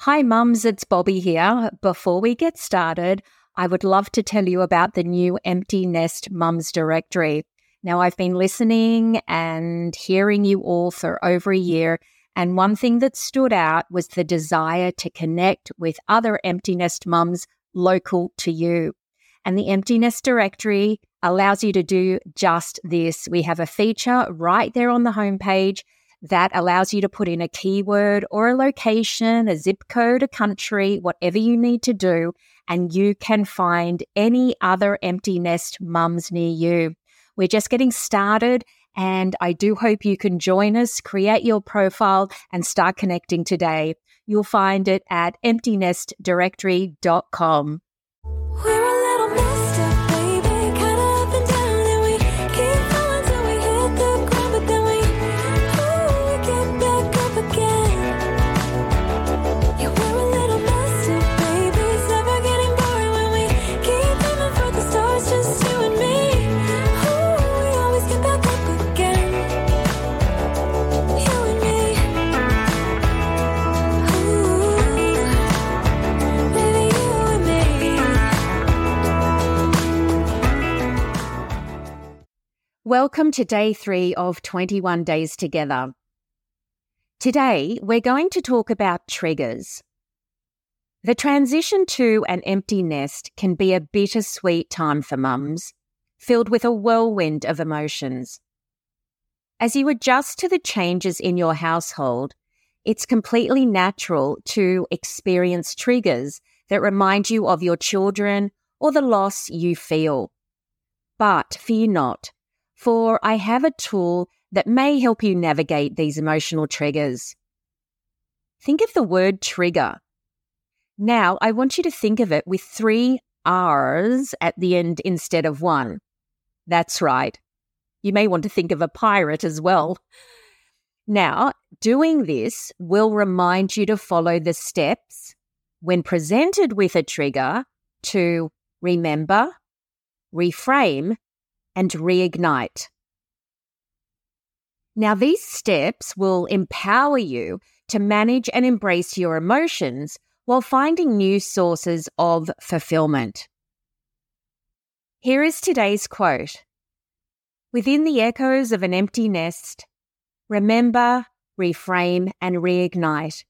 Hi, mums, it's Bobbi here. Before we get started, I would love to tell you about the new Empty Nest Mums Directory. Now, I've been listening and hearing you all for over a year, and one thing that stood out was the desire to connect with other empty nest mums local to you. And the Empty Nest Directory allows you to do just this. We have a feature right there on the homepage that allows you to put in a keyword or a location, a zip code, a country, whatever you need to do, and you can find any other empty nest mums near you. We're just getting started, and I do hope you can join us, create your profile, and start connecting today. You'll find it at emptynestdirectory.com. Welcome to day three of 21 Days Together. Today, we're going to talk about triggers. The transition to an empty nest can be a bittersweet time for mums, filled with a whirlwind of emotions. As you adjust to the changes in your household, it's completely natural to experience triggers that remind you of your children or the loss you feel. But fear not for I have a tool that may help you navigate these emotional triggers. Think of the word trigger. Now, I want you to think of it with three R's at the end instead of one. That's right. You may want to think of a pirate as well. Now, doing this will remind you to follow the steps when presented with a trigger to remember, reframe, and reignite. Now, these steps will empower you to manage and embrace your emotions while finding new sources of fulfillment. Here is today's quote Within the echoes of an empty nest, remember, reframe, and reignite.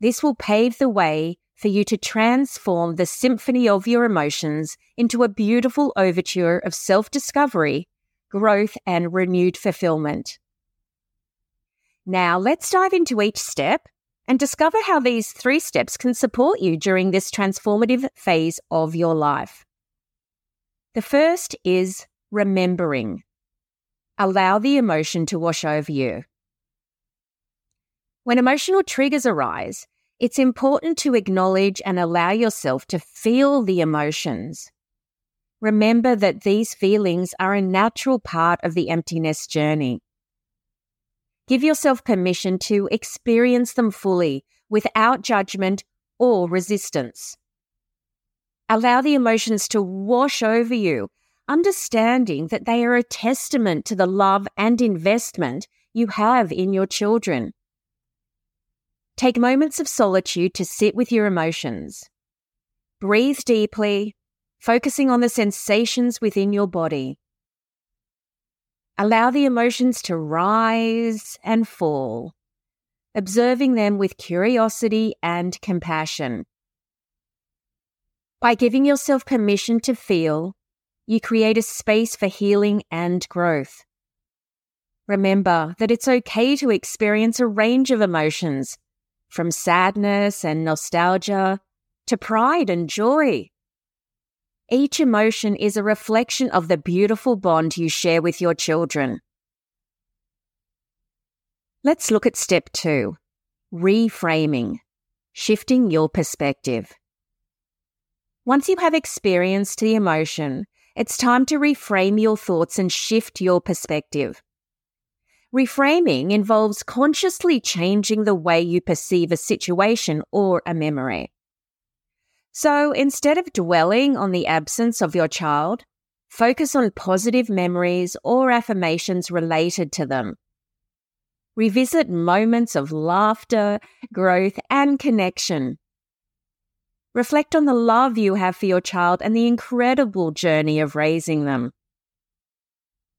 This will pave the way for you to transform the symphony of your emotions into a beautiful overture of self discovery, growth, and renewed fulfillment. Now, let's dive into each step and discover how these three steps can support you during this transformative phase of your life. The first is remembering. Allow the emotion to wash over you. When emotional triggers arise, it's important to acknowledge and allow yourself to feel the emotions. Remember that these feelings are a natural part of the empty nest journey. Give yourself permission to experience them fully without judgment or resistance. Allow the emotions to wash over you, understanding that they are a testament to the love and investment you have in your children. Take moments of solitude to sit with your emotions. Breathe deeply, focusing on the sensations within your body. Allow the emotions to rise and fall, observing them with curiosity and compassion. By giving yourself permission to feel, you create a space for healing and growth. Remember that it's okay to experience a range of emotions from sadness and nostalgia to pride and joy. Each emotion is a reflection of the beautiful bond you share with your children. Let's look at step two reframing, shifting your perspective. Once you have experienced the emotion, it's time to reframe your thoughts and shift your perspective. Reframing involves consciously changing the way you perceive a situation or a memory. So instead of dwelling on the absence of your child, focus on positive memories or affirmations related to them. Revisit moments of laughter, growth, and connection. Reflect on the love you have for your child and the incredible journey of raising them.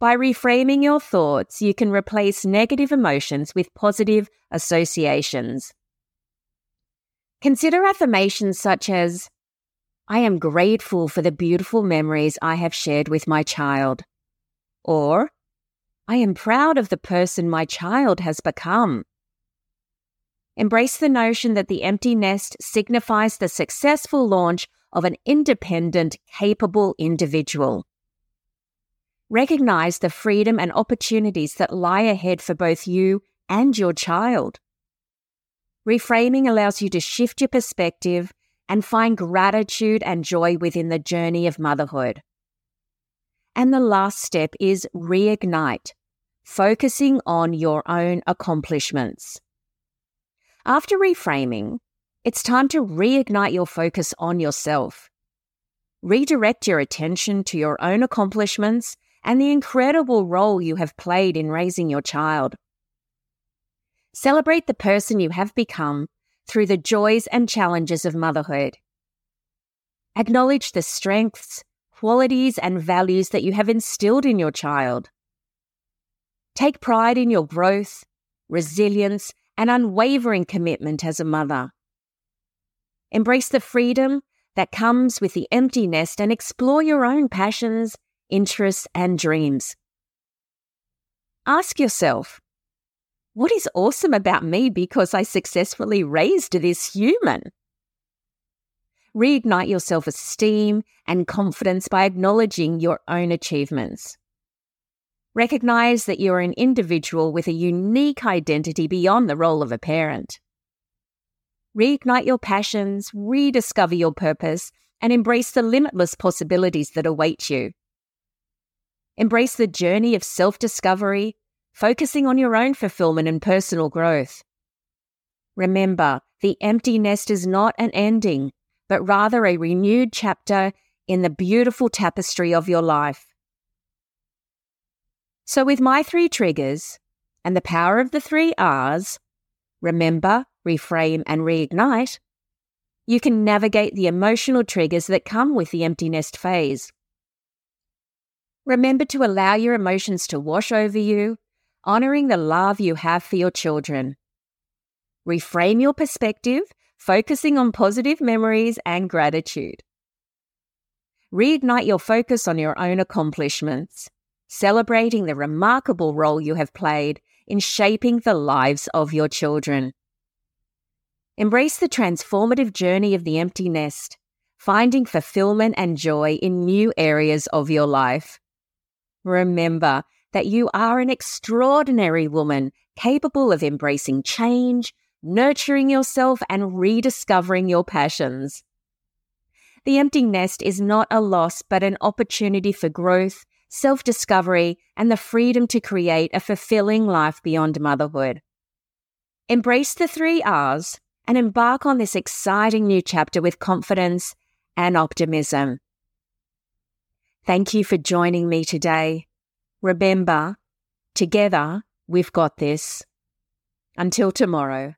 By reframing your thoughts, you can replace negative emotions with positive associations. Consider affirmations such as, I am grateful for the beautiful memories I have shared with my child. Or, I am proud of the person my child has become. Embrace the notion that the empty nest signifies the successful launch of an independent, capable individual. Recognize the freedom and opportunities that lie ahead for both you and your child. Reframing allows you to shift your perspective and find gratitude and joy within the journey of motherhood. And the last step is reignite, focusing on your own accomplishments. After reframing, it's time to reignite your focus on yourself. Redirect your attention to your own accomplishments and the incredible role you have played in raising your child. Celebrate the person you have become through the joys and challenges of motherhood. Acknowledge the strengths, qualities, and values that you have instilled in your child. Take pride in your growth, resilience, and unwavering commitment as a mother. Embrace the freedom that comes with the empty nest and explore your own passions, interests, and dreams. Ask yourself, what is awesome about me because I successfully raised this human? Reignite your self esteem and confidence by acknowledging your own achievements. Recognize that you're an individual with a unique identity beyond the role of a parent. Reignite your passions, rediscover your purpose, and embrace the limitless possibilities that await you. Embrace the journey of self discovery, focusing on your own fulfillment and personal growth. Remember, the empty nest is not an ending, but rather a renewed chapter in the beautiful tapestry of your life. So, with my three triggers and the power of the three R's remember, reframe, and reignite you can navigate the emotional triggers that come with the empty nest phase. Remember to allow your emotions to wash over you, honoring the love you have for your children. Reframe your perspective, focusing on positive memories and gratitude. Reignite your focus on your own accomplishments celebrating the remarkable role you have played in shaping the lives of your children. Embrace the transformative journey of the empty nest, finding fulfillment and joy in new areas of your life. Remember that you are an extraordinary woman capable of embracing change, nurturing yourself, and rediscovering your passions. The empty nest is not a loss, but an opportunity for growth, self discovery, and the freedom to create a fulfilling life beyond motherhood. Embrace the three R's and embark on this exciting new chapter with confidence and optimism. Thank you for joining me today. Remember, together we've got this. Until tomorrow.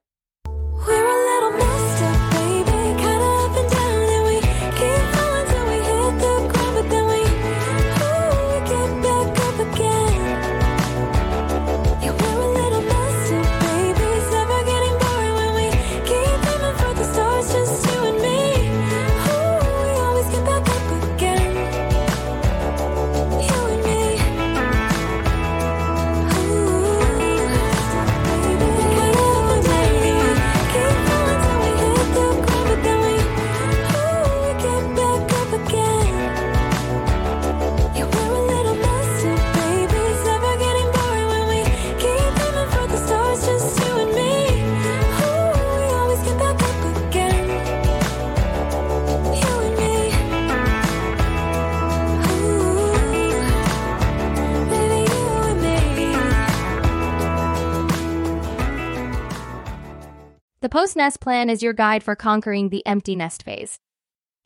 The post nest plan is your guide for conquering the empty nest phase.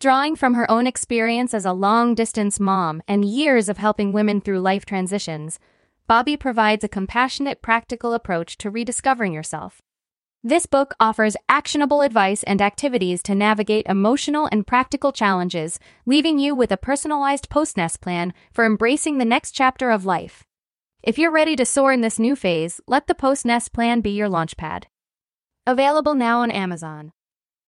Drawing from her own experience as a long distance mom and years of helping women through life transitions, Bobbi provides a compassionate, practical approach to rediscovering yourself. This book offers actionable advice and activities to navigate emotional and practical challenges, leaving you with a personalized post-nest plan for embracing the next chapter of life. If you're ready to soar in this new phase, let the post-nest plan be your launchpad. Available now on Amazon.